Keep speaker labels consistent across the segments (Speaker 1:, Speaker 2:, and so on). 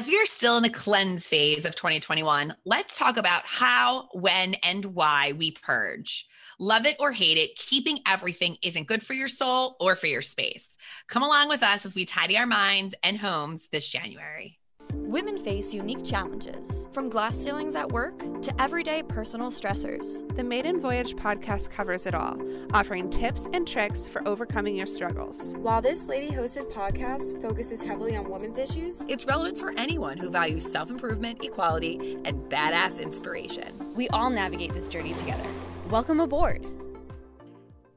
Speaker 1: As we are still in the cleanse phase of 2021, let's talk about how, when, and why we purge. Love it or hate it, keeping everything isn't good for your soul or for your space. Come along with us as we tidy our minds and homes this January.
Speaker 2: Women face unique challenges, from glass ceilings at work to everyday personal stressors.
Speaker 3: The Maiden Voyage podcast covers it all, offering tips and tricks for overcoming your struggles.
Speaker 4: While this lady hosted podcast focuses heavily on women's issues,
Speaker 1: it's relevant for anyone who values self improvement, equality, and badass inspiration.
Speaker 2: We all navigate this journey together. Welcome aboard.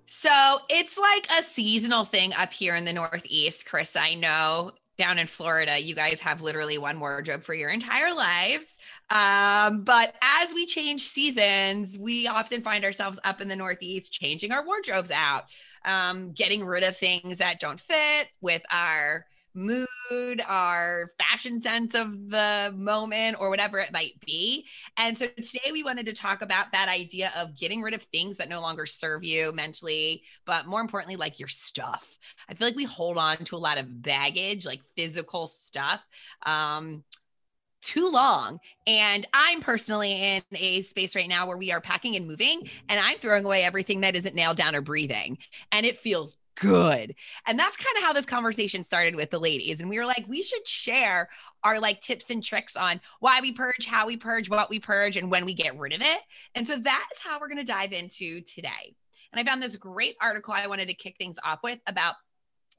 Speaker 1: So it's like a seasonal thing up here in the Northeast, Chris. I know down in Florida, you guys have literally one wardrobe for your entire lives. Um, but as we change seasons, we often find ourselves up in the Northeast changing our wardrobes out, um, getting rid of things that don't fit with our mood, our fashion sense of the moment, or whatever it might be. And so today we wanted to talk about that idea of getting rid of things that no longer serve you mentally, but more importantly, like your stuff. I feel like we hold on to a lot of baggage, like physical stuff. Um, too long. And I'm personally in a space right now where we are packing and moving, and I'm throwing away everything that isn't nailed down or breathing. And it feels good. And that's kind of how this conversation started with the ladies. And we were like, we should share our like tips and tricks on why we purge, how we purge, what we purge, and when we get rid of it. And so that is how we're going to dive into today. And I found this great article I wanted to kick things off with about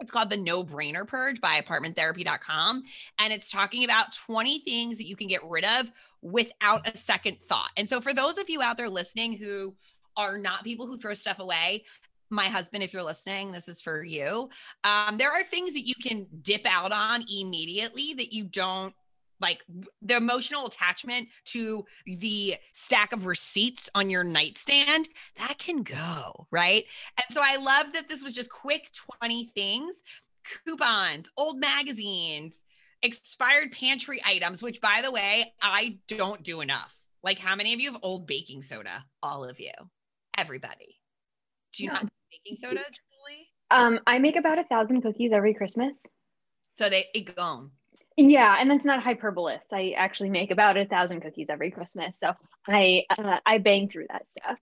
Speaker 1: it's called the no brainer purge by apartmenttherapy.com. And it's talking about 20 things that you can get rid of without a second thought. And so, for those of you out there listening who are not people who throw stuff away, my husband, if you're listening, this is for you. Um, there are things that you can dip out on immediately that you don't like the emotional attachment to the stack of receipts on your nightstand that can go right? And so i love that this was just quick 20 things. Coupons old magazines expired pantry items which by the way i don't do enough. Like how many of you have old baking soda? All of you. Everybody. Do you not baking soda, Julie?
Speaker 5: Um, I make about a thousand cookies every Christmas.
Speaker 1: So they it gone.
Speaker 5: Yeah, and that's not hyperbolous. I actually make about a thousand cookies every Christmas, so I uh, I bang through that stuff.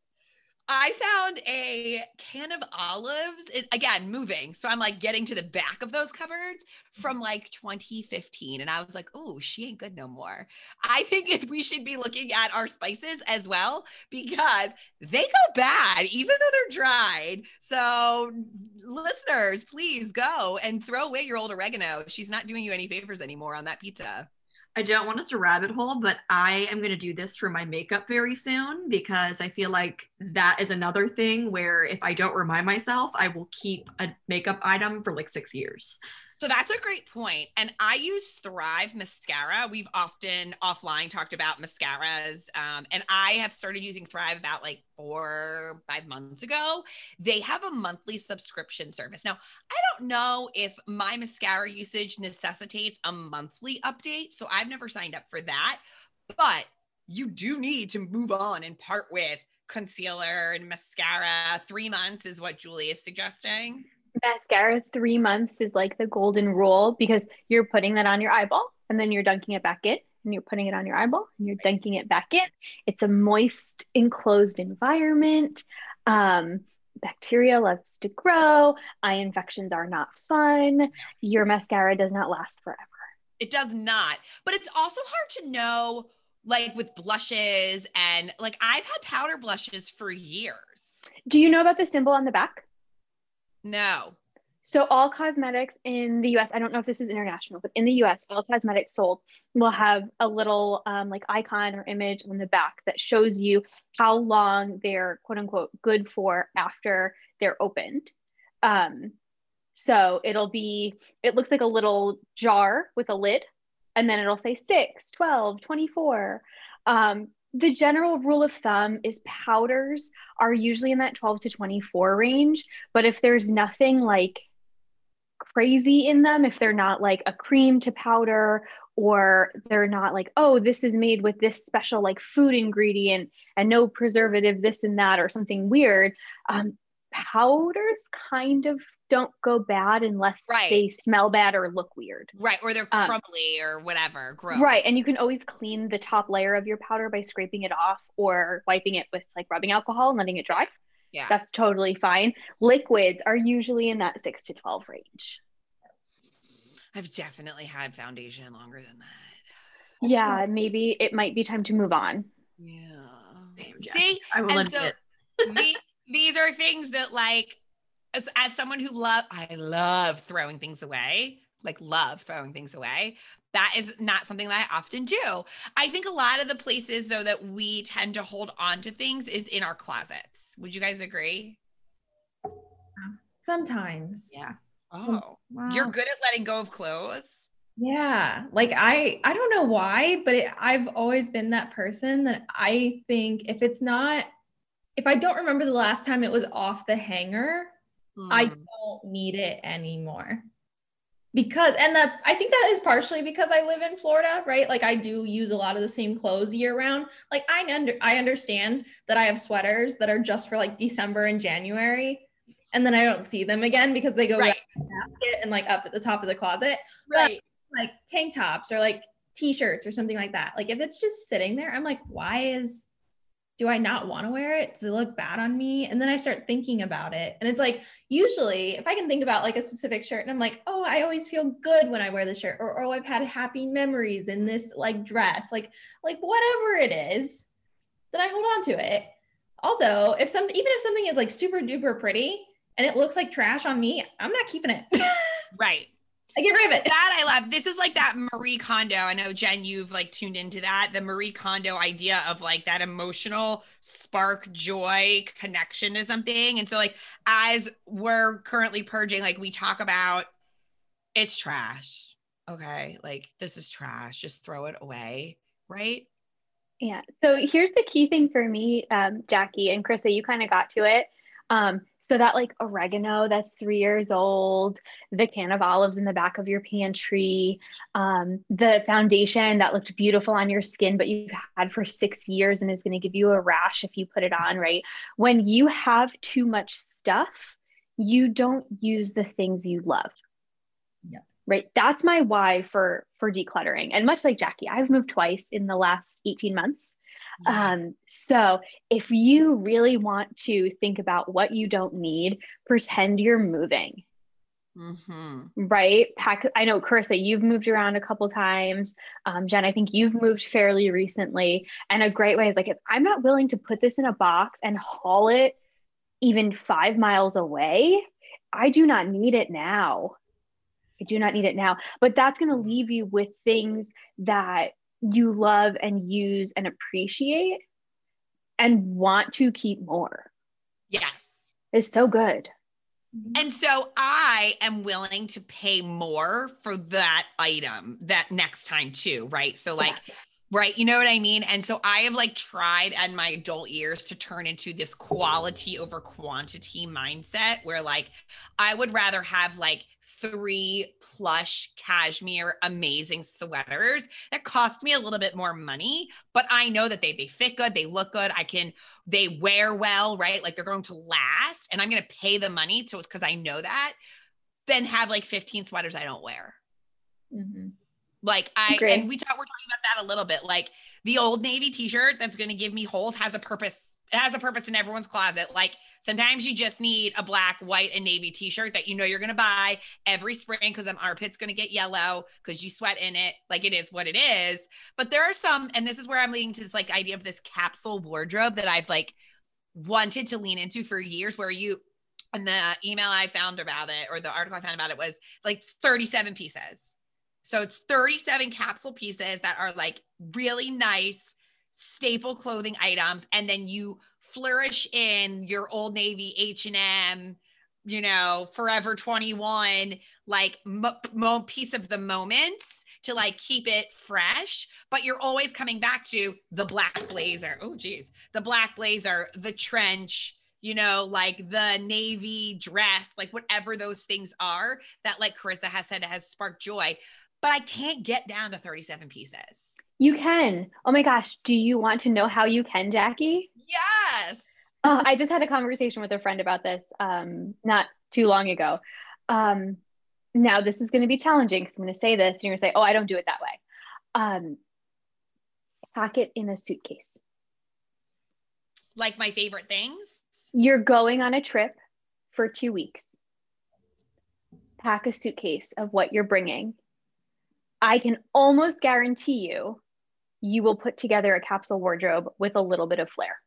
Speaker 1: I found a can of olives. It, again, moving. So I'm like getting to the back of those cupboards from mm-hmm. like 2015. And I was like, oh, she ain't good no more. I think we should be looking at our spices as well because they go bad, even though they're dried. So, listeners, please go and throw away your old oregano. She's not doing you any favors anymore on that pizza.
Speaker 6: I don't want us to rabbit hole, but I am going to do this for my makeup very soon because I feel like that is another thing where if I don't remind myself, I will keep a makeup item for like six years.
Speaker 1: So that's a great point. And I use Thrive mascara. We've often offline talked about mascaras. Um, and I have started using Thrive about like four, five months ago. They have a monthly subscription service. Now, I don't know if my mascara usage necessitates a monthly update. So I've never signed up for that. But you do need to move on and part with concealer and mascara. Three months is what Julie is suggesting
Speaker 5: mascara three months is like the golden rule because you're putting that on your eyeball and then you're dunking it back in and you're putting it on your eyeball and you're dunking it back in. It's a moist, enclosed environment. Um, bacteria loves to grow. Eye infections are not fun. Your mascara does not last forever.
Speaker 1: It does not. But it's also hard to know, like with blushes and like I've had powder blushes for years.
Speaker 5: Do you know about the symbol on the back?
Speaker 1: No.
Speaker 5: So all cosmetics in the US, I don't know if this is international, but in the US, all cosmetics sold will have a little um, like icon or image on the back that shows you how long they're quote unquote good for after they're opened. Um, so it'll be, it looks like a little jar with a lid, and then it'll say 6, 12, 24. Um, the general rule of thumb is powders are usually in that 12 to 24 range. But if there's nothing like crazy in them, if they're not like a cream to powder or they're not like, oh, this is made with this special like food ingredient and no preservative, this and that, or something weird, um, powders kind of don't go bad unless
Speaker 1: Right.
Speaker 5: they smell bad or look weird.
Speaker 1: Right. Or they're
Speaker 5: Um,
Speaker 1: crumbly or whatever. Gross.
Speaker 5: Right. And you can always clean the top layer of your powder by scraping it off or wiping it with like rubbing alcohol and letting it dry.
Speaker 1: Yeah.
Speaker 5: That's totally fine. Liquids are usually in that six to 12 range.
Speaker 1: I've definitely had foundation longer than that.
Speaker 5: Yeah. Maybe it might be time to move on.
Speaker 1: Yeah.
Speaker 6: Same, Jack.
Speaker 1: See,
Speaker 6: I will
Speaker 1: and
Speaker 6: admit.
Speaker 1: so the, these are things that like as, as someone who love I love throwing things away, like love throwing things away. That is not something that I often do. I think a lot of the places though that we tend to hold on to things is in our closets. Would you guys agree?
Speaker 7: Sometimes.
Speaker 6: yeah.
Speaker 1: Oh,
Speaker 7: Wow.
Speaker 1: you're good at letting go of clothes.
Speaker 7: Yeah, like I I don't know why, but it, I've always been that person that I think if it's not if I don't remember the last time it was off the hanger, I
Speaker 1: Mm.
Speaker 7: don't need it anymore. Because and that I think that is partially because I live in Florida, right? Like I do use a lot of the same clothes year round. Like I under I understand that I have sweaters that are just for like December and January and then I don't see them again because they go
Speaker 1: right,
Speaker 7: right in the basket and like up at the top of the closet
Speaker 1: right.
Speaker 7: like tank tops or like t-shirts or something like that. Like if it's just sitting there, I'm like, why is do I not want to wear it? Does it look bad on me? And then I start thinking about it. And it's like usually if I can think about like a specific shirt and I'm like, oh, I always feel good when I wear the shirt, or oh, I've had happy memories in this like dress, like like whatever it is, then I hold on to it. Also, if some even if something is like super duper pretty and it looks like trash on me, I'm not keeping it.
Speaker 1: Right.
Speaker 7: I get rid of it.
Speaker 1: that I love. This is like that Marie Kondo. I know Jen, you've like tuned into that. The Marie Kondo idea of like that emotional spark, joy, connection to something. And so, like, as we're currently purging, like, we talk about it's trash. Okay. Like, this is trash. Just throw it away. Right.
Speaker 5: Yeah. So here's the key thing for me, um, Jackie and Krista, you kind of got to it. Um, so that like oregano that's three years old, the can of olives in the back of your pantry, um, the foundation that looked beautiful on your skin, but you've had for six years and is going to give you a rash if you put it on, right? When you have too much stuff, you don't use the things you love.
Speaker 7: Yeah.
Speaker 5: Right. That's my why for for decluttering. And much like Jackie, I've moved twice in the last 18 months. Um, so if you really want to think about what you don't need, pretend you're moving,
Speaker 1: Mm-hmm.
Speaker 5: right? Pack, I know, Carissa, you've moved around a couple times. Um, Jen, I think you've moved fairly recently. And a great way is like, if I'm not willing to put this in a box and haul it even five miles away, I do not need it now. I do not need it now. But that's going to leave you with things that you love and use and appreciate and want to keep more.
Speaker 1: Yes.
Speaker 5: It's so good. Mm-hmm.
Speaker 1: And so I am willing to pay more for that item that next time too, right? So like right, you know what I mean? And so I have like tried in my adult years to turn into this quality over quantity mindset where like I would rather have like three plush cashmere amazing sweaters that cost me a little bit more money, but I know that they they fit good, they look good, I can they wear well, right? Like they're going to last and I'm going to pay the money to because I know that, then have like 15 sweaters I don't wear.
Speaker 7: Mhm.
Speaker 1: Like I and we talk we're talking about that a little bit. Like the old navy t-shirt that's going to give me holes has a purpose. It has a purpose in everyone's closet. Like sometimes you just need a black, white, and navy t-shirt that you know you're going to buy every spring because them armpit's going to get yellow because you sweat in it. Like it is what it is. But there are some, and this is where I'm leading to this like idea of this capsule wardrobe that I've like wanted to lean into for years where you and the email I found about it or the article I found about it was like 37 pieces. So it's 37 capsule pieces that are like really nice staple clothing items and then you flourish in your old navy H&M you know forever 21 like piece of the moments to like keep it fresh. But you're always coming back to the black blazer. Oh geez. The black blazer the trench you know like the navy dress like whatever those things are that like carissa has said has sparked joy. But i can't get down to 37 pieces
Speaker 5: You can. Oh my gosh. Do you want to know how you can, Jackie?
Speaker 1: yes
Speaker 5: Uh, I just had a conversation with a friend about this um, not too long ago. Um, now, this is going to be challenging because I'm going to say this and you're going to say, oh, I don't do it that way. Um, pack it in a suitcase.
Speaker 1: Like my favorite things.
Speaker 5: You're going on a trip for two weeks. Pack a suitcase of what you're bringing. I can almost guarantee you, you will put together a capsule wardrobe with a little bit of flair.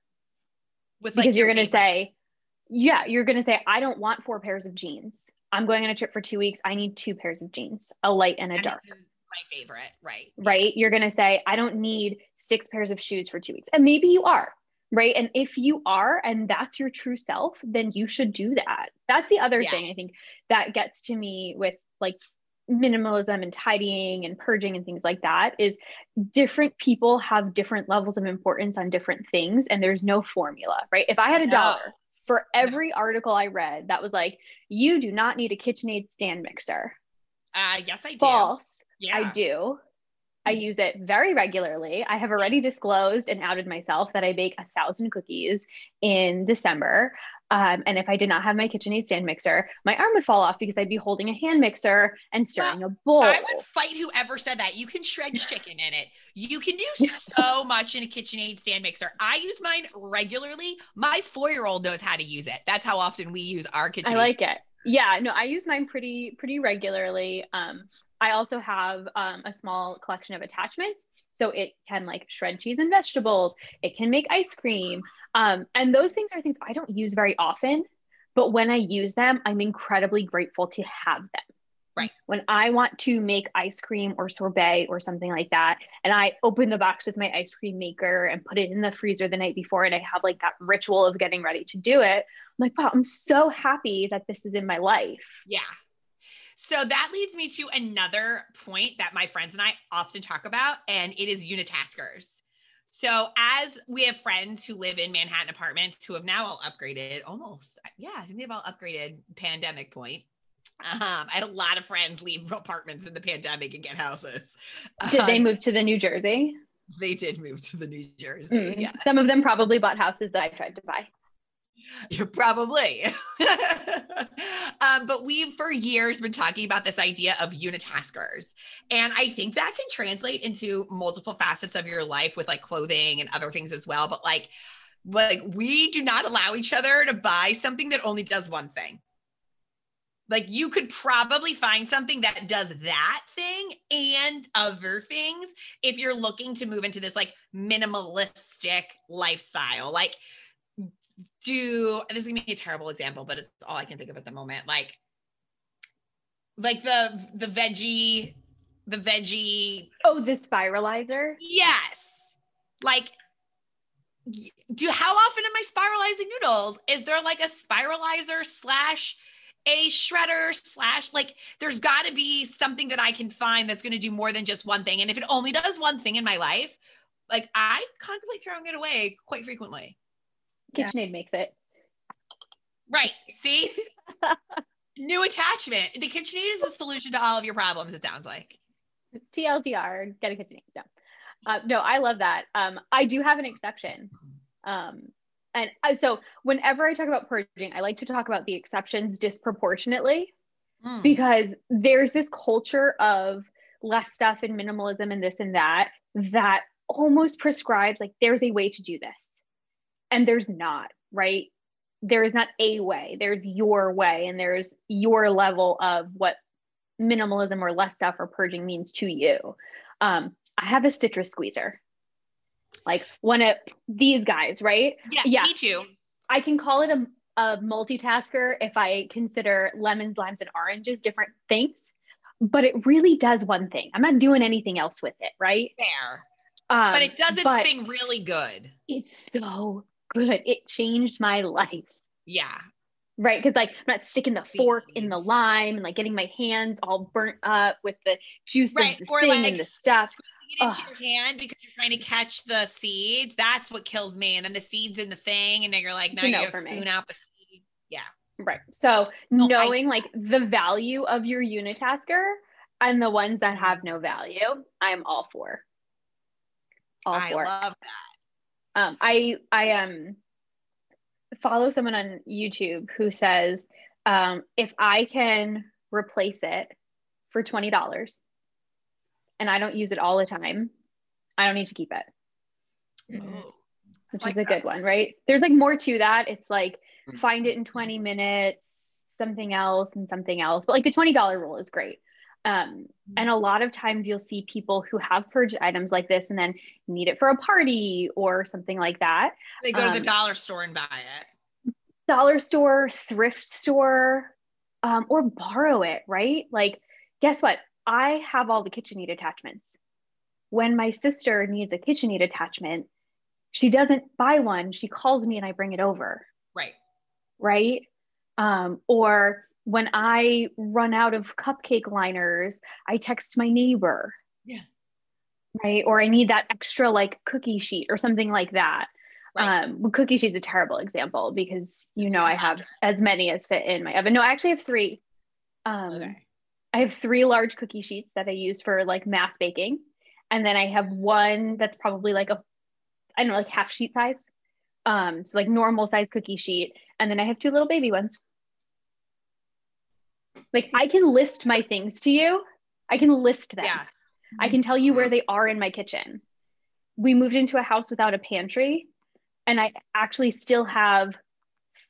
Speaker 1: With
Speaker 5: because you're
Speaker 1: your
Speaker 5: going to say, yeah, you're going to say, I don't want four pairs of jeans. I'm going on a trip for two weeks. I need two pairs of jeans, a light and a dark,
Speaker 1: my favorite, right?
Speaker 5: right? You're going to say, I don't need six pairs of shoes for two weeks. And maybe you are, right? And if you are, and that's your true self, then you should do that. That's the other
Speaker 1: Yeah.
Speaker 5: thing I think that gets to me with like minimalism and tidying and purging and things like that is different people have different levels of importance on different things and there's no formula right? If i had a
Speaker 1: No.
Speaker 5: dollar for every article i read that was like you do not need a kitchenaid stand mixer.
Speaker 1: Uh, yes, I do.
Speaker 5: false.
Speaker 1: Yeah.
Speaker 5: i do. I use it very regularly. I have already disclosed and outed myself that i bake a thousand cookies in december um, and if I did not have my KitchenAid stand mixer, my arm would fall off because I'd be holding a hand mixer and stirring a bowl.
Speaker 1: I would fight whoever said that. You can shred chicken in it. You can do so much in a KitchenAid stand mixer. I use mine regularly. My four-year-old knows how to use it. That's how often we use our KitchenAid.
Speaker 5: I like it. Yeah, no, I use mine pretty pretty regularly. Um, I also have um, a small collection of attachments, so it can like shred cheese and vegetables. It can make ice cream, um, and those things are things I don't use very often. But when I use them, I'm incredibly grateful to have them.
Speaker 1: Right.
Speaker 5: When I want to make ice cream or sorbet or something like that, and I open the box with my ice cream maker and put it in the freezer the night before, and I have like that ritual of getting ready to do it, I'm like, wow, I'm so happy that this is in my life.
Speaker 1: Yeah. So that leads me to another point that my friends and I often talk about, and it is unitaskers. So, as we have friends who live in Manhattan apartments who have now all upgraded, almost, yeah, I think they've all upgraded pandemic point. Um, I had a lot of friends leave apartments in the pandemic and get houses.
Speaker 5: Did they
Speaker 1: Um,
Speaker 5: move to the New Jersey?
Speaker 1: They did move to the New Jersey.
Speaker 5: Mm.
Speaker 1: Yeah,
Speaker 5: Some of them probably bought houses that I tried to buy.
Speaker 1: Yeah, probably. um, but we've for years been talking about this idea of unitaskers. And I think that can translate into multiple facets of your life with like clothing and other things as well. But like, like we do not allow each other to buy something that only does one thing. Like you could probably find something that does that thing and other things if you're looking to move into this like minimalistic lifestyle. Like do this is gonna be a terrible example, but it's all I can think of at the moment. Like, like the the veggie, the veggie.
Speaker 5: Oh, the spiralizer.
Speaker 1: Yes, like. Do how often am I spiralizing noodles? Is there like a spiralizer slash a shredder slash like? There's got to be something that I can find that's going to do more than just one thing. And if it only does one thing in my life, like I contemplate throwing it away quite frequently.
Speaker 7: Yeah.
Speaker 5: KitchenAid makes it.
Speaker 1: Right. See? New attachment. The KitchenAid is the solution to all of your problems, it sounds like.
Speaker 5: TLDR, get a KitchenAid. No, uh, no, I love that. Um, I do have an exception. Um, and uh, so whenever I talk about purging, I like to talk about the exceptions disproportionately
Speaker 1: Mm.
Speaker 5: because there's this culture of less stuff and minimalism and this and that that almost prescribes like there's a way to do this and there's not right there is not a way there's your way and there's your level of what minimalism or less stuff or purging means to you um, i have a citrus squeezer like one of these guys right
Speaker 1: Yeah,
Speaker 5: Yeah.
Speaker 1: me too.
Speaker 5: I can call it a, a multitasker if I consider lemons, limes, and oranges different things, but it really does one thing. I'm not doing anything else with it, right?
Speaker 1: Fair.
Speaker 5: Um,
Speaker 1: But it does its thing really good.
Speaker 5: It's so good. It changed my life,
Speaker 1: Yeah.
Speaker 5: right? Because like I'm not sticking the fork in the lime and like getting my hands all burnt up with the juice
Speaker 1: Right.
Speaker 5: of the
Speaker 1: Or
Speaker 5: thing
Speaker 1: like
Speaker 5: and the stuff.
Speaker 1: squeezing it into
Speaker 5: Ugh.
Speaker 1: your hand because you're trying to catch the seeds. That's what kills me. And then the seeds in the thing, and then you're like, now you gotta
Speaker 5: for me.
Speaker 1: out the seed. Yeah.
Speaker 5: Right. So
Speaker 1: No, I-
Speaker 5: knowing like the value of your unitasker and the ones that have no value, I'm all for. All for.
Speaker 1: I
Speaker 5: for.
Speaker 1: love that.
Speaker 5: Um i i um follow someone on YouTube who says, um, if I can replace it for $20 and I don't use it all the time, I don't need to keep it,
Speaker 7: Mhm.
Speaker 5: which
Speaker 6: Like
Speaker 5: is a
Speaker 6: that.
Speaker 5: good one, right? There's like more to that. It's like
Speaker 8: Mm.
Speaker 5: find it in 20 minutes, something else, and something else. But like the $20 rule is great. Um, and a lot of times you'll see people who have purged items like this and then need it for a party or something like that.
Speaker 1: They go to
Speaker 5: Um,
Speaker 1: the dollar store and buy it.
Speaker 5: dollar store, thrift store, um, or borrow it, right? Like, guess what? I have all the KitchenAid attachments. When my sister needs a KitchenAid attachment, she doesn't buy one. She calls me and I bring it over,
Speaker 1: Right.
Speaker 5: right? Um, or when I run out of cupcake liners, I text my neighbor.
Speaker 1: Yeah.
Speaker 5: Right. Or I need that extra like cookie sheet or something like that.
Speaker 1: Right.
Speaker 5: Um, cookie sheet's a terrible example because you know I have as many as fit in my oven. No, I actually have three. Um,
Speaker 1: Okay.
Speaker 5: I have three large cookie sheets that I use for like mass baking, and then I have one that's probably like a, I don't know, like half sheet size, um, so like normal size cookie sheet, and then I have two little baby ones. Like I can list my things to you. I can list them.
Speaker 1: Yeah.
Speaker 5: I can tell you where mm-hmm. they are in my kitchen. We moved into a house without a pantry, and I actually still have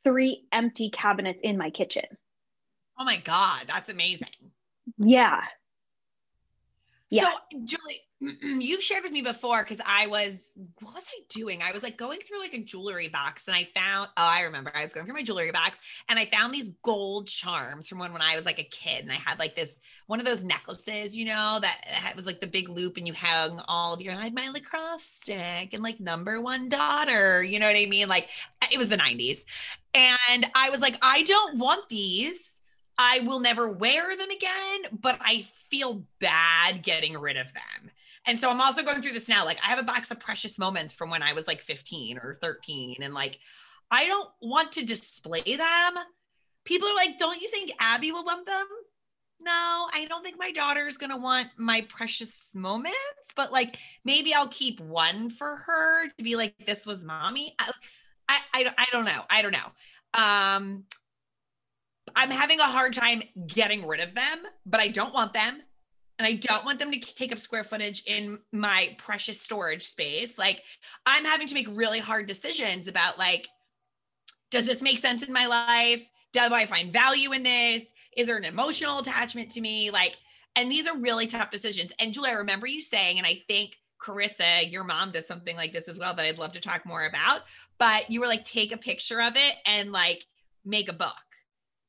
Speaker 5: three empty cabinets in my kitchen.
Speaker 1: Oh my God. That's amazing.
Speaker 5: Yeah. Yeah.
Speaker 1: So, Julie, you've shared with me before because I was, what was I doing? I was like going through like a jewelry box and I found, oh, I remember I was going through my jewelry box and I found these gold charms from when, when I was like a kid. And I had like this, one of those necklaces, you know, that was like the big loop and you hung all of your, I had my lacrosse stick and like number one daughter, you know what I mean? Like it was the 90s. And I was like, I don't want these. I will never wear them again, but I feel bad getting rid of them. And so I'm also going through this now. Like I have a box of precious moments from when I was like 15 or 13. And like, I don't want to display them. People are like, don't you think Abby will want them? No, I don't think my daughter's going to want my precious moments, but like maybe I'll keep one for her to be like, this was mommy. I, I, I, I don't know. I don't know. Um, I'm having a hard time getting rid of them, but I don't want them. And I don't want them to take up square footage in my precious storage space. Like, I'm having to make really hard decisions about, like, does this make sense in my life? Do I find value in this? Is there an emotional attachment to me? Like, and these are really tough decisions. And Julie, I remember you saying, and I think Carissa, your mom does something like this as well that I'd love to talk more about. But you were like, take a picture of it and like make a book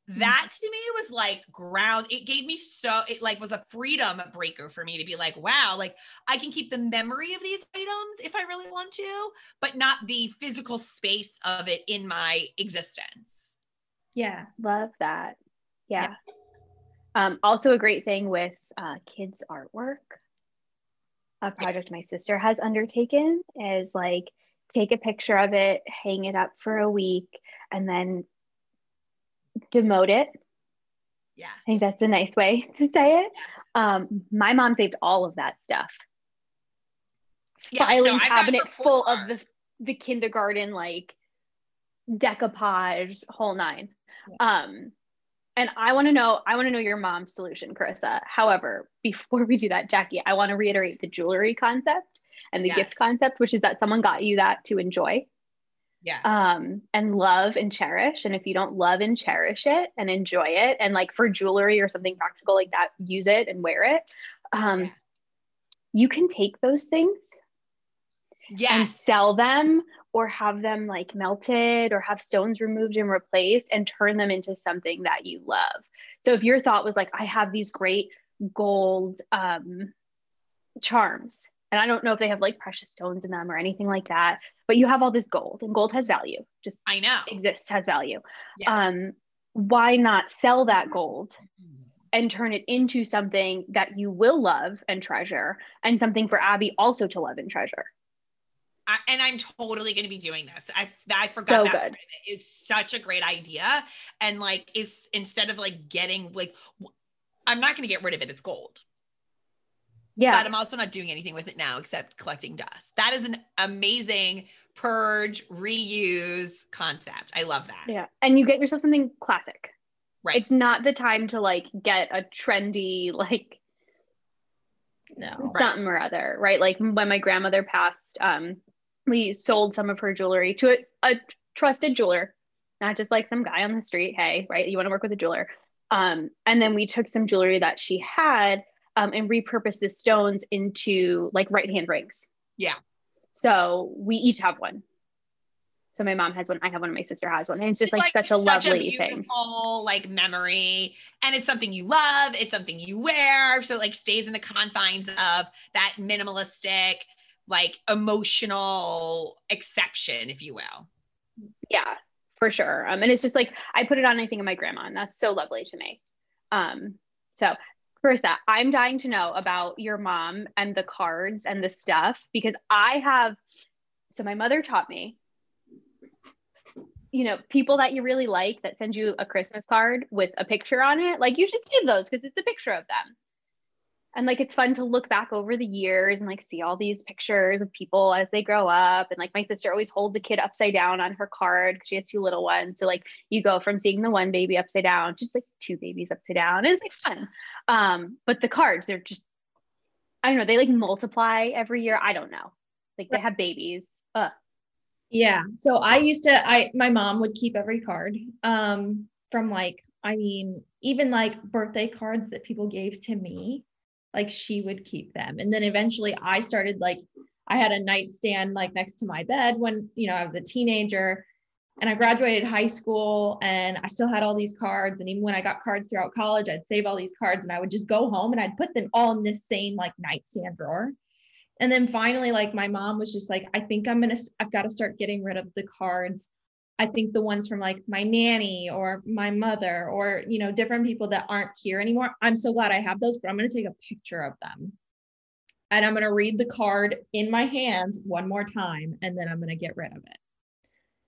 Speaker 1: that to me was like ground it gave me so it like was a freedom breaker for me to be like wow like i can keep the memory of these items if i really want to but not the physical space of it in my existence
Speaker 7: Yeah.
Speaker 5: Love that. Yeah. Um, also, a great thing with uh, kids' artwork, a project my sister has undertaken is like take a picture of it, hang it up for a week, and then demote it.
Speaker 1: yeah
Speaker 5: I think that's a nice way to say it. Um, my mom saved all of that stuff.
Speaker 1: Yeah,
Speaker 5: Filing
Speaker 1: got
Speaker 5: cabinet full of the the kindergarten like decoupage, whole nine. Um, and I want to know, I want to know your mom's solution, Carissa. However, before we do that, Jackie, I want to reiterate the jewelry concept and the
Speaker 1: Yes.
Speaker 5: gift concept, which is that someone got you that to enjoy
Speaker 1: yeah
Speaker 5: um, and love and cherish. And if you don't love and cherish it and enjoy it, and like for jewelry or something practical like that, use it and wear it. Um,
Speaker 1: Yeah.
Speaker 5: You can take those things and sell them or have them like melted or have stones removed and replaced and turn them into something that you love. So if your thought was like, I have these great gold um, charms, and I don't know if they have like precious stones in them or anything like that, but you have all this gold and gold has value, just
Speaker 1: i know
Speaker 5: exists, has value.
Speaker 1: Yes.
Speaker 5: Um, why not sell that gold and turn it into something that you will love and treasure and something for Abby also to love and treasure?
Speaker 1: I, and I'm totally going to be doing this. I I forgot
Speaker 5: So
Speaker 1: that
Speaker 5: good.
Speaker 1: it. is such a great idea. And like, is instead of like getting like, I'm not going to get rid of it. It's gold.
Speaker 5: Yeah.
Speaker 1: but I'm also not doing anything with it now except collecting dust. That is an amazing purge, reuse concept. I love that.
Speaker 5: Yeah. And you get yourself something classic.
Speaker 1: Right.
Speaker 5: It's not the time to like get a trendy, like
Speaker 7: No.
Speaker 1: Right.
Speaker 5: something or other, right? Like when my grandmother passed, um, we sold some of her jewelry to a, a trusted jeweler, not just like some guy on the street. Hey, right? You want to work with a jeweler. Um, and then we took some jewelry that she had um, and repurpose the stones into like right hand rings.
Speaker 1: Yeah.
Speaker 5: So we each have one. So my mom has one, I have one, my sister has one. And it's just like, such a
Speaker 1: such
Speaker 5: lovely thing.
Speaker 1: beautiful, like memory, and it's something you love. It's something you wear, so it, like stays in the confines of that minimalistic, like emotional exception, if you will.
Speaker 5: Yeah, for sure. Um, and it's just like I put it on anything of my grandma, and that's so lovely to me. Um, so Carissa, I'm dying to know about your mom and the cards and the stuff because I have so my mother taught me, you know, people that you really like that send you a Christmas card with a picture on it, like you should save those because it's a picture of them. And like it's fun to look back over the years and like see all these pictures of people as they grow up. And like my sister always holds a kid upside down on her card because she has two little ones. So like you go from seeing the one baby upside down to just like two babies upside down. And it's like fun. Um, but the cards, they're just I don't know, they like multiply every year. I don't know. Like they have babies. Ugh.
Speaker 7: Yeah. So I used to I my mom would keep every card um from like I mean even like birthday cards that people gave to me like she would keep them. And then eventually I started like I had a nightstand like next to my bed when you know I was a teenager and I graduated high school and I still had all these cards and even when I got cards throughout college I'd save all these cards and I would just go home and I'd put them all in this same like nightstand drawer. And then finally, like my mom was just like, I think I'm gonna, I've got to start getting rid of the cards. I think the ones from like my nanny or my mother or, you know, different people that aren't here anymore. I'm so glad I have those, but I'm gonna take a picture of them. And I'm gonna read the card in my hands one more time and then I'm gonna get rid of it.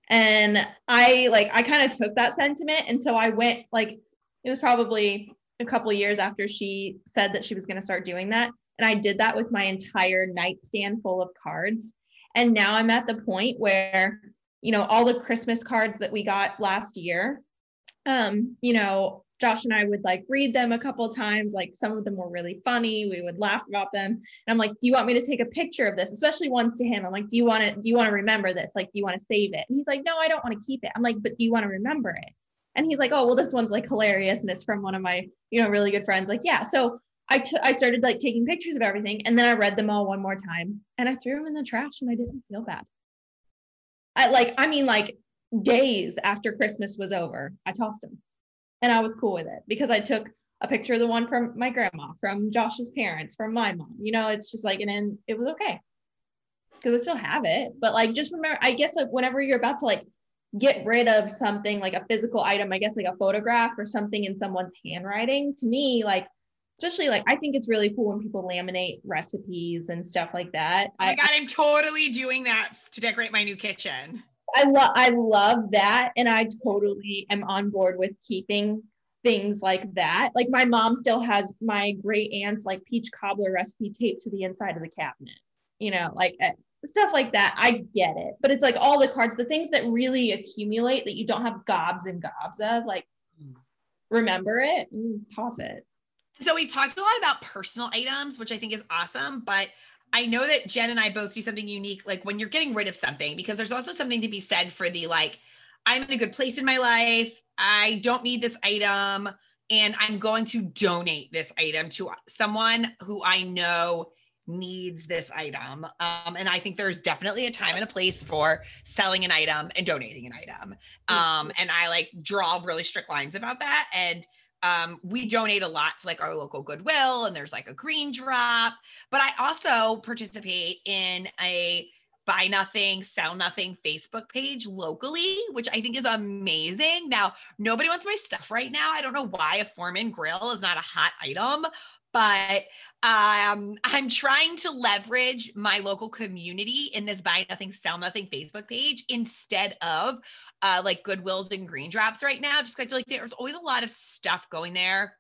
Speaker 7: And I like, I kind of took that sentiment. And so I went like, it was probably a couple years after she said that she was gonna start doing that. And I did that with my entire nightstand full of cards. And now I'm at the point where, you know, all the Christmas cards that we got last year, um, you know, Josh and I would like read them a couple times. Like some of them were really funny. We would laugh about them. And I'm like, do you want me to take a picture of this? Especially ones to him. I'm like, do you want to, do you want to remember this? Like, do you want to save it? And he's like, no, I don't want to keep it. I'm like, but do you want to remember it? And he's like, oh, well, this one's like hilarious. And it's from one of my, you know, really good friends. Like, yeah. So I, t- I started like taking pictures of everything and then I read them all one more time and I threw them in the trash and I didn't feel bad. I like, I mean, like days after Christmas was over, I tossed them and I was cool with it because I took a picture of the one from my grandma, from Josh's parents, from my mom. You know, it's just like, and then it was okay because I still have it. But like, just remember, I guess like whenever you're about to like get rid of something like a physical item, I guess like a photograph or something in someone's handwriting, to me, like especially like I think it's really cool when people laminate recipes and stuff like that.
Speaker 1: Oh my
Speaker 7: I,
Speaker 1: god, I'm totally doing that to decorate my new kitchen.
Speaker 7: I love I love that and I totally am on board with keeping things like that. Like my mom still has my great aunt's like peach cobbler recipe taped to the inside of the cabinet. You know, like uh, stuff like that. I get it. But it's like all the cards, the things that really accumulate that you don't have gobs and gobs of, like remember it and toss it.
Speaker 1: So we've talked a lot about personal items, which I think is awesome, but I know that Jen and I both do something unique, like when you're getting rid of something, because there's also something to be said for the like, I'm in a good place in my life. I don't need this item, and I'm going to donate this item to someone who I know needs this item. Um, and I think there's definitely a time and a place for selling an item and donating an item. Um, and I like draw really strict lines about that. And um, we donate a lot to like our local Goodwill, and there's like a green drop. But I also participate in a buy nothing, sell nothing Facebook page locally, which I think is amazing. Now, nobody wants my stuff right now. I don't know why a Foreman grill is not a hot item, but um, I'm trying to leverage my local community in this buy nothing, sell nothing Facebook page instead of uh, like Goodwills and Green Drops right now. Just I feel like there's always a lot of stuff going there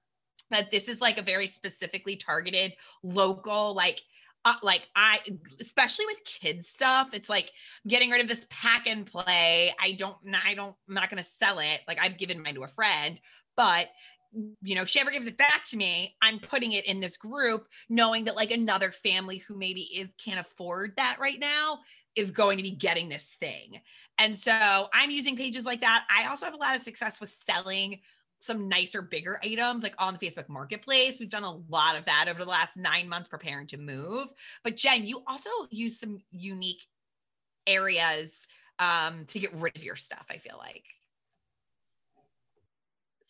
Speaker 1: that this is like a very specifically targeted local like uh, like I, especially with kids stuff, it's like getting rid of this pack and play. I don't, I don't, I'm not going to sell it. Like I've given mine to a friend, but you know, if she ever gives it back to me, I'm putting it in this group, knowing that like another family who maybe is can't afford that right now is going to be getting this thing. And so I'm using pages like that. I also have a lot of success with selling some nicer, bigger items like on the Facebook marketplace. We've done a lot of that over the last nine months preparing to move. But Jen, you also use some unique areas um, to get rid of your stuff, I feel like.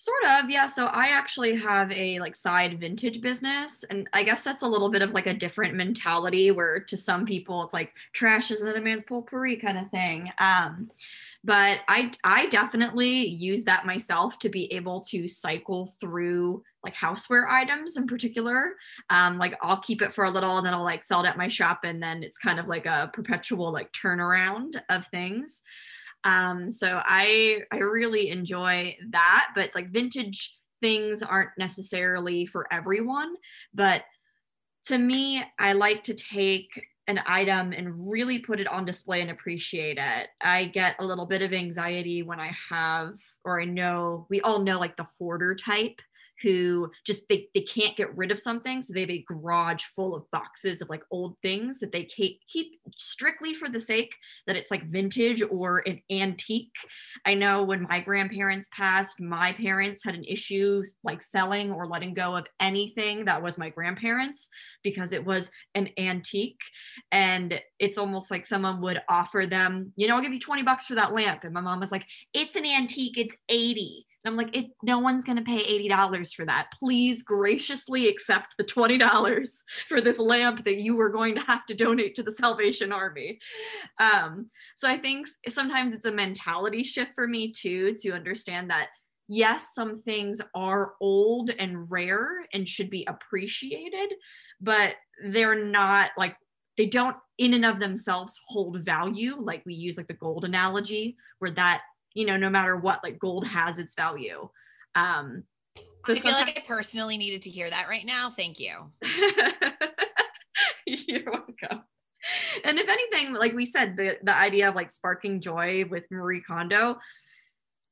Speaker 6: Sort of, yeah. So I actually have a like side vintage business, and I guess that's a little bit of like a different mentality where to some people it's like trash is another man's potpourri kind of thing. Um, but I I definitely use that myself to be able to cycle through like houseware items in particular. Um, like I'll keep it for a little and then I'll like sell it at my shop, and then it's kind of like a perpetual like turnaround of things. Um, so I I really enjoy that, but like vintage things aren't necessarily for everyone, but to me, I like to take an item and really put it on display and appreciate it. I get a little bit of anxiety when I have, or I know we all know like the hoarder type who just they, they can't get rid of something. So they have a garage full of boxes of like old things that they keep strictly for the sake that it's like vintage or an antique. I know when my grandparents passed my parents had an issue like selling or letting go of anything that was my grandparents because it was an antique. And it's almost like someone would offer them you know i'll give you 20 bucks for that lamp. And my mom was like it's an antique. It's 80 I'm like, it, no one's going to pay $80 for that. Please graciously accept the $20 for this lamp that you were going to have to donate to the Salvation Army. Um, so I think sometimes it's a mentality shift for me too, to understand that yes, some things are old and rare and should be appreciated, but they're not like, they don't in and of themselves hold value. Like we use like the gold analogy, where that you know, no matter what, like gold has its value. Um,
Speaker 1: so I feel like I personally needed to hear that right now. Thank you.
Speaker 6: You're welcome. And if anything, like we said, the, the idea of like sparking joy with Marie Kondo,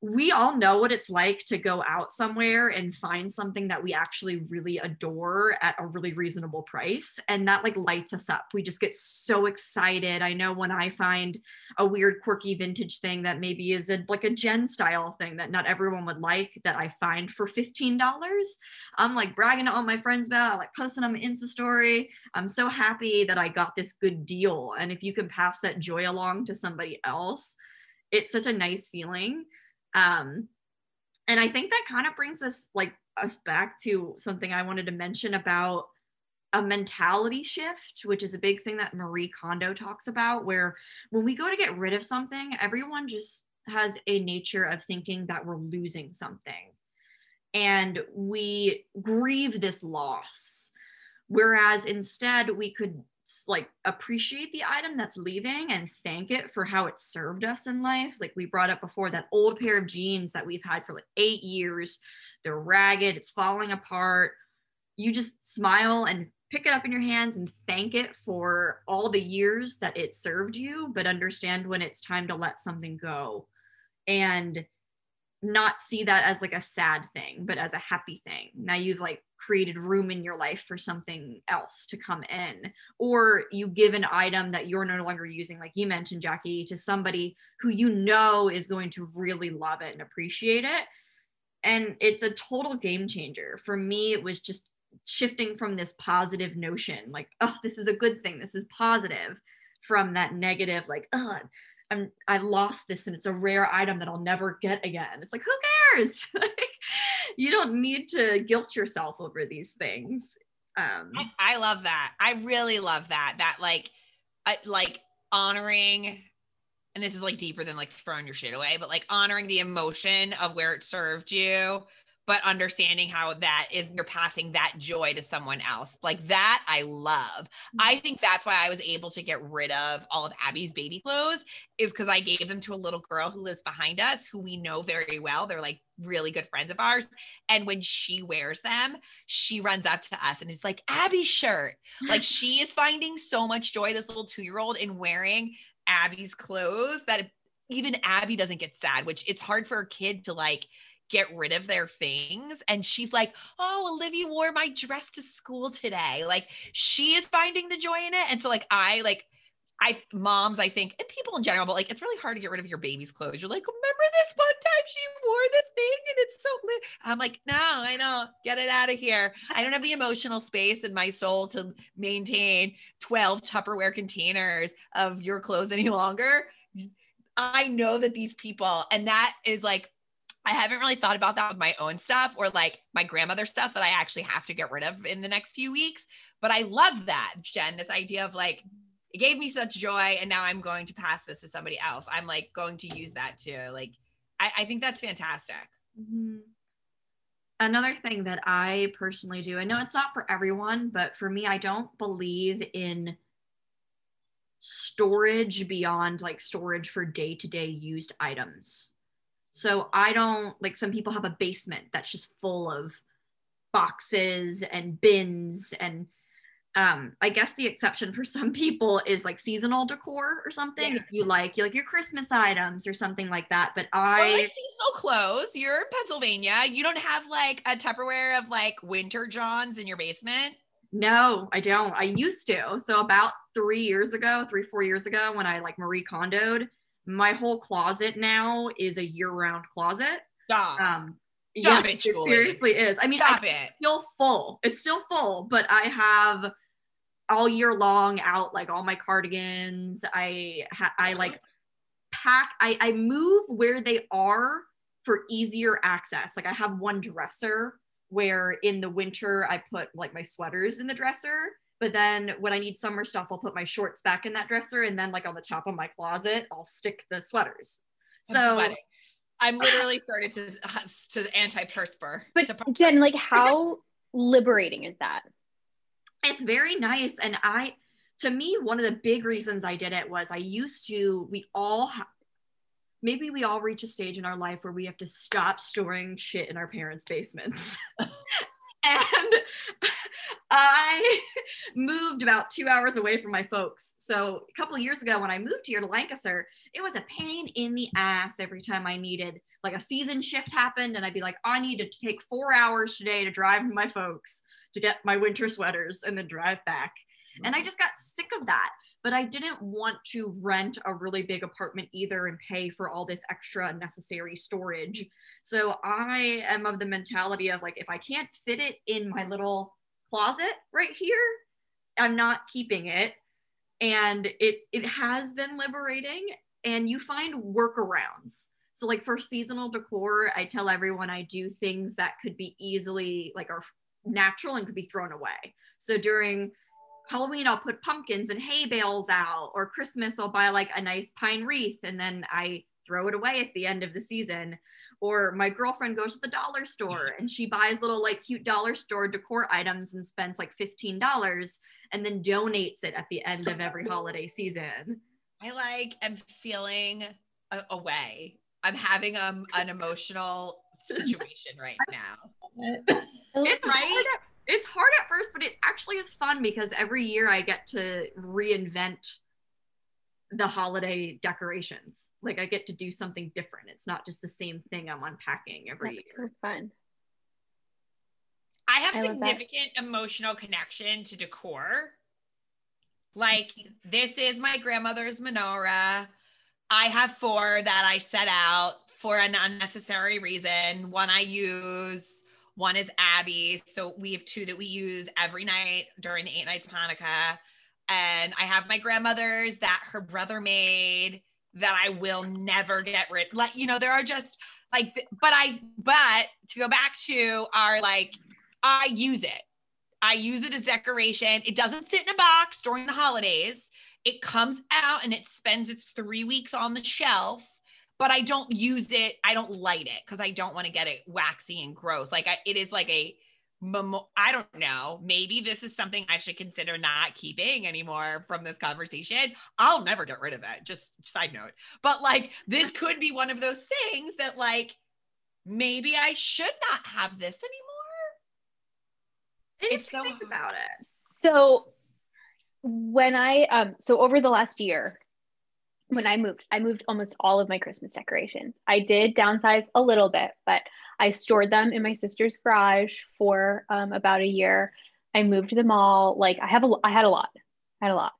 Speaker 6: we all know what it's like to go out somewhere and find something that we actually really adore at a really reasonable price and that like lights us up. We just get so excited. I know when i find a weird quirky vintage thing that maybe is a, like a gen style thing that not everyone would like that i find for $15 i'm like bragging to all my friends about like posting on insta story. I'm so happy that i got this good deal and if you can pass that joy along to somebody else it's such a nice feeling um, and I think that kind of brings us like us back to something I wanted to mention about a mentality shift, which is a big thing that Marie Kondo talks about, where when we go to get rid of something, everyone just has a nature of thinking that we're losing something. And we grieve this loss. Whereas instead, we could like appreciate the item that's leaving and thank it for how it served us in life. Like we brought up before, that old pair of jeans that we've had for like eight years, they're ragged, it's falling apart. You just smile and pick it up in your hands and thank it for all the years that it served you, but understand when it's time to let something go and not see that as like a sad thing, but as a happy thing. Now you've like created room in your life for something else to come in or you give an item that you're no longer using like you mentioned jackie to somebody who you know is going to really love it and appreciate it. And it's a total game changer. For me it was just shifting from this positive notion like oh this is a good thing. This is positive from that negative like oh I'm I lost this and it's a rare item that I'll never get again. It's like who cares? you don't need to guilt yourself over these things. Um
Speaker 1: I, I love that. I really love that. That like I, like honoring and this is like deeper than like throwing your shit away, but like honoring the emotion of where it served you but understanding how that is you're passing that joy to someone else. Like that I love. I mm-hmm. think that's why I was able to get rid of all of Abby's baby clothes is because I gave them to a little girl who lives behind us who we know very well. They're like really good friends of ours. And when she wears them, she runs up to us and is like, Abby's shirt. Like she is finding so much joy, this little two year old, in wearing Abby's clothes that even Abby doesn't get sad, which it's hard for a kid to like get rid of their things. And she's like, Oh, Olivia wore my dress to school today. Like she is finding the joy in it. And so, like, I like, I moms, I think, and people in general, but like it's really hard to get rid of your baby's clothes. You're like, remember this one time she wore this thing and it's so lit. I'm like, no, I know, get it out of here. I don't have the emotional space in my soul to maintain 12 Tupperware containers of your clothes any longer. I know that these people, and that is like I haven't really thought about that with my own stuff or like my grandmother's stuff that I actually have to get rid of in the next few weeks. But I love that, Jen, this idea of like, it gave me such joy and now I'm going to pass this to somebody else. I'm like going to use that too. Like, I, I think that's fantastic.
Speaker 6: Mm-hmm. Another thing that I personally do, I know it's not for everyone, but for me, I don't believe in storage beyond like storage for day to day used items. So I don't like some people have a basement that's just full of boxes and bins and um I guess the exception for some people is like seasonal decor or something. Yeah. If you like you like your Christmas items or something like that. But I
Speaker 1: or like seasonal clothes. You're in Pennsylvania. You don't have like a Tupperware of like winter johns in your basement.
Speaker 6: No, I don't. I used to. So about three years ago, three, four years ago, when I like Marie Kondoed, my whole closet now is a year-round closet.
Speaker 1: Stop.
Speaker 6: Um,
Speaker 1: Stop
Speaker 6: yeah,
Speaker 1: it,
Speaker 6: it seriously is. I mean,
Speaker 1: Stop
Speaker 6: I,
Speaker 1: it.
Speaker 6: it's still full. It's still full, but I have all year long out like all my cardigans. I ha- I like pack. I I move where they are for easier access. Like I have one dresser where in the winter I put like my sweaters in the dresser but then when I need summer stuff, I'll put my shorts back in that dresser, and then like on the top of my closet, I'll stick the sweaters. So
Speaker 1: I'm, sweating. I'm literally started to to antiperspire.
Speaker 5: But
Speaker 1: to
Speaker 5: Jen, like, how liberating is that?
Speaker 6: It's very nice, and I, to me, one of the big reasons I did it was I used to. We all. Ha- Maybe we all reach a stage in our life where we have to stop storing shit in our parents' basements. and I moved about two hours away from my folks. So a couple years ago, when I moved here to Lancaster, it was a pain in the ass every time I needed like a season shift happened, and I'd be like, I need to take four hours today to drive to my folks to get my winter sweaters and then drive back. And I mm-hmm. just got sick of that. But I didn't want to rent a really big apartment either and pay for all this extra necessary storage. So I am of the mentality of like, if I can't fit it in my little closet right here, I'm not keeping it. And it it has been liberating and you find workarounds. So like for seasonal decor, I tell everyone I do things that could be easily like are natural and could be thrown away. So during Halloween, I'll put pumpkins and hay bales out, or Christmas, I'll buy like a nice pine wreath and then I throw it away at the end of the season. Or my girlfriend goes to the dollar store and she buys little like cute dollar store decor items and spends like $15 and then donates it at the end of every holiday season.
Speaker 1: I like am feeling a- away. I'm having um, an emotional situation right now.
Speaker 6: It's
Speaker 1: Right?
Speaker 6: hard at, it's hard at first, but it actually is fun because every year I get to reinvent the holiday decorations. Like I get to do something different. It's not just the same thing I'm unpacking every
Speaker 5: That's
Speaker 6: year.
Speaker 5: so fun.
Speaker 1: I have
Speaker 5: I
Speaker 1: significant emotional connection to decor. Like this is my grandmother's menorah. I have four that I set out for an unnecessary reason. One I use, one is Abby. So we have two that we use every night during the eight nights of Hanukkah. And I have my grandmother's that her brother made that I will never get rid. Like, you know, there are just like, but I, but to go back to our like, I use it. I use it as decoration. It doesn't sit in a box during the holidays. It comes out and it spends its three weeks on the shelf. but I don't use it. I don't light it because I don't want to get it waxy and gross. Like I, it is like a, I don't know. Maybe this is something I should consider not keeping anymore from this conversation. I'll never get rid of it. Just side note. But like this could be one of those things that like maybe I should not have this anymore.
Speaker 6: It's
Speaker 1: so
Speaker 6: think about it.
Speaker 5: So when I um so over the last year when I moved, I moved almost all of my Christmas decorations. I did downsize a little bit, but I stored them in my sister's garage for um, about a year. I moved them all. Like I have a, I had a lot, I had a lot,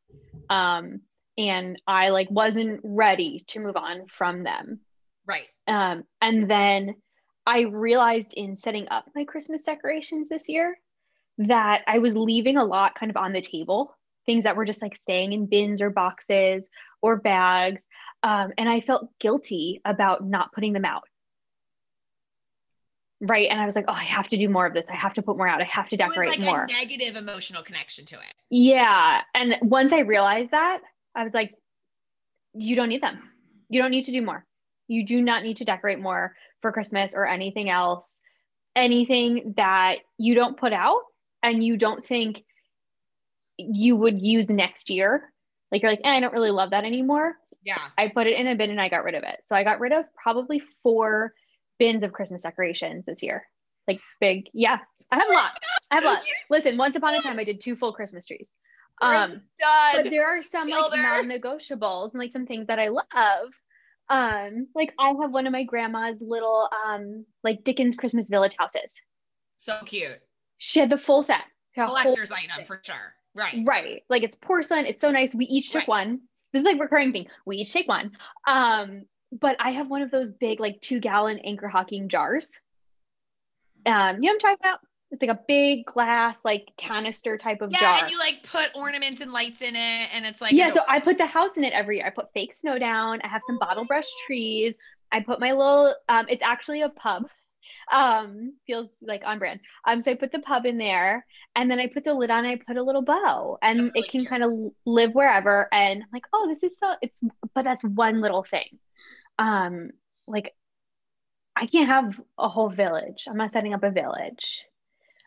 Speaker 5: um, and I like wasn't ready to move on from them.
Speaker 1: Right.
Speaker 5: Um, and then I realized in setting up my Christmas decorations this year that I was leaving a lot kind of on the table, things that were just like staying in bins or boxes or bags. Um, and I felt guilty about not putting them out. Right. And I was like, oh, I have to do more of this. I have to put more out. I have to decorate
Speaker 1: like
Speaker 5: more.
Speaker 1: a negative emotional connection to it.
Speaker 5: Yeah. And once I realized that, I was like, you don't need them. You don't need to do more. You do not need to decorate more for Christmas or anything else. Anything that you don't put out and you don't think you would use next year. Like you're like, eh, I don't really love that anymore.
Speaker 1: Yeah.
Speaker 5: I put it in a bin and I got rid of it. So I got rid of probably four bins of Christmas decorations this year. Like big. Yeah. I have a lot. I have a lot. Listen, once upon a time I did two full Christmas trees. Um, but there are some like non-negotiables and like some things that I love. Um, like I have one of my grandma's little um like Dickens Christmas Village houses.
Speaker 1: so cute.
Speaker 5: She had the full set. She had a whole-
Speaker 1: Collector's item for sure. Right.
Speaker 5: Right. Like it's porcelain. It's so nice. We each took
Speaker 1: Right.
Speaker 5: one. This is like recurring thing. We each take one. Um, but I have one of those big, like two gallon anchor hocking jars. Um, you know what I'm talking about? It's like a big glass, like canister type of
Speaker 1: Yeah,
Speaker 5: jar.
Speaker 1: and you like put ornaments and lights in it, and it's like
Speaker 5: yeah, so. I put the house in it every year. I put fake snow down. I have some bottle brush trees. I put my little um it's actually a pub. Um feels like on brand. Um so I put the pub in there and then I put the lid on, I put a little bow and
Speaker 1: really
Speaker 5: it can
Speaker 1: cute.
Speaker 5: kind of live wherever and I'm like, "Oh, this is so it's but that's one little thing." Um like I can't have a whole village. I'm not setting up a village.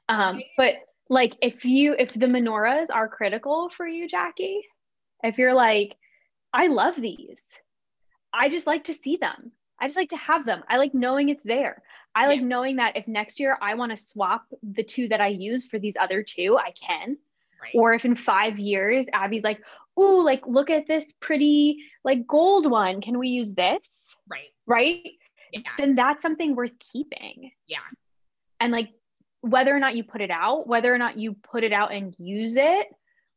Speaker 5: Um but like if you if the menorahs are critical for you, Jackie, if you're like, I love these. I just like to see them. I just like to have them. I like knowing it's there. I like
Speaker 1: Yeah.
Speaker 5: knowing that if next year I want to swap the two that I use for these other two, I can.
Speaker 1: Right.
Speaker 5: Or if in five years Abby's like, oh, like look at this pretty like gold one. Can we use this?
Speaker 1: right.
Speaker 5: Right?
Speaker 1: Yeah.
Speaker 5: Then that's something worth keeping.
Speaker 1: Yeah.
Speaker 5: And like whether or not you put it out, whether or not you put it out and use it,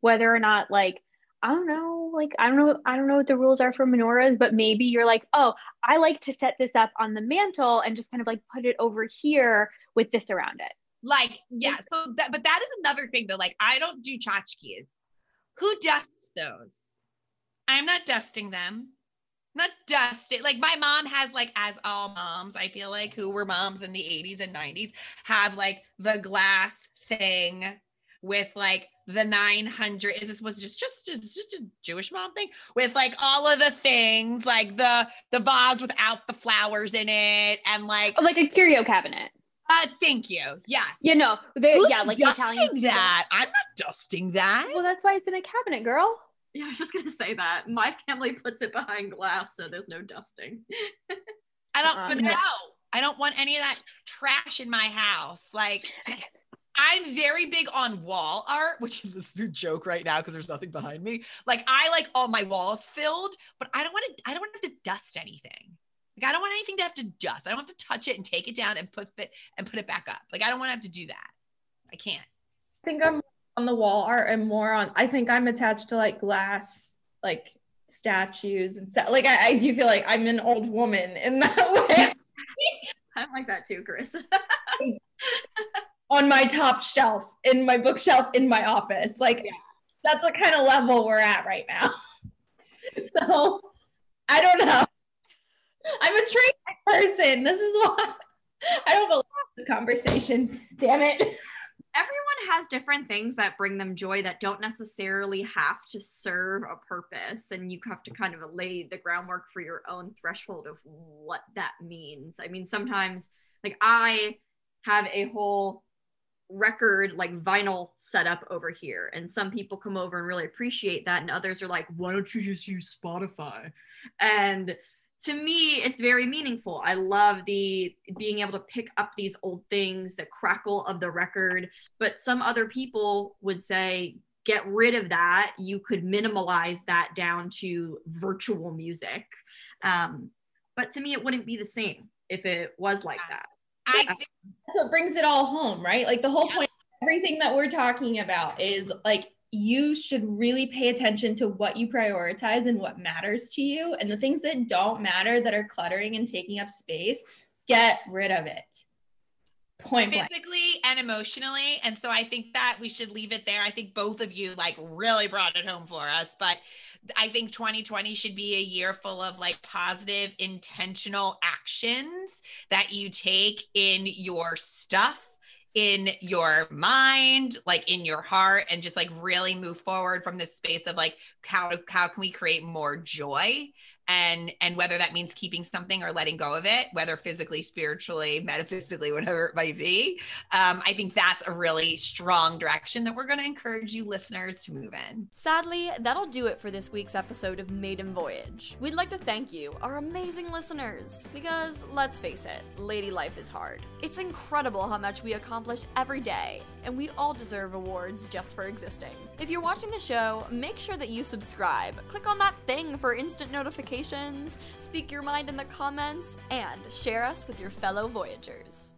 Speaker 5: whether or not like I don't know, like I don't know, I don't know what the rules are for menorahs, but maybe you're like, oh, I like to set this up on the mantle and just kind of like put it over here with this around it.
Speaker 1: Like, yeah. So that, but that is another thing though. Like, I don't do tchotchkes. Who dusts those? I'm not dusting them. Not dusting. Like my mom has like, as all moms, I feel like who were moms in the 80s and 90s have like the glass thing with like the 900 is this was just just just just a jewish mom thing with like all of the things like the the vase without the flowers in it and like
Speaker 5: Oh, like a curio cabinet.
Speaker 1: uh thank you yes
Speaker 5: You know, they,
Speaker 1: Who's
Speaker 5: yeah, like
Speaker 1: dusting
Speaker 5: Italians. do
Speaker 1: that? I'm not dusting that.
Speaker 5: Well, that's why it's in a cabinet, girl.
Speaker 6: Yeah, I was just gonna say that. My family puts it behind glass, so there's no dusting.
Speaker 1: I don't
Speaker 5: Uh,
Speaker 1: know.
Speaker 5: no.
Speaker 1: I don't want any of that trash in my house. Like, I'm very big on wall art, which is a joke right now because there's nothing behind me. Like, I like all my walls filled, but I don't want to. I don't want to have to dust anything. Like, I don't want anything to have to dust. I don't have to touch it and take it down and put it and put it back up. Like, I don't want to have to do that. I can't.
Speaker 7: I think I'm on the wall art and more on I think I'm attached to like glass like statues and stuff. Like I, I do feel like I'm an old woman in that way.
Speaker 6: I'm like that too, Chris.
Speaker 7: on my top shelf in my bookshelf in my office. Like that's what kind of level we're at right now. so I don't know. I'm a trained person. This is why I don't believe this conversation. Damn it.
Speaker 6: Everyone has different things that bring them joy that don't necessarily have to serve a purpose. And you have to kind of lay the groundwork for your own threshold of what that means. I mean, sometimes, like, I have a whole record like vinyl setup over here. And some people come over and really appreciate that and others are like why don't you just use spotify? And to me it's very meaningful. I love the being able to pick up these old things the crackle of the record. But some other people would say get rid of that. You could minimalize that down to virtual music. Um, but to me it wouldn't be the same if it was like that
Speaker 1: I think
Speaker 7: That's what brings it all home, right? Like the whole point, everything that we're talking about is like you should really pay attention to what you prioritize and what matters to you. And the things that don't matter that are cluttering and taking up space, get rid of it. Point blank.
Speaker 1: and emotionally. And so I think that we should leave it there. I think both of you like really brought it home for us. But I think 2020 should be a year full of like positive, intentional actions that you take in your stuff in your mind like in your heart and just like really move forward from this space of like how how can we create more joy and and whether that means keeping something or letting go of it whether physically spiritually metaphysically whatever it might be um, i think that's a really strong direction that we're going to encourage you listeners to move in
Speaker 2: Sadly, that'll do it for this week's episode of Maiden Voyage. We'd like to thank you, our amazing listeners, because let's face it, lady life is hard. It's incredible how much we accomplish every day, and we all deserve awards just for existing. If you're watching the show, make sure that you subscribe. Click on that thing for instant notifications, speak your mind in the comments, and share us with your fellow Voyagers.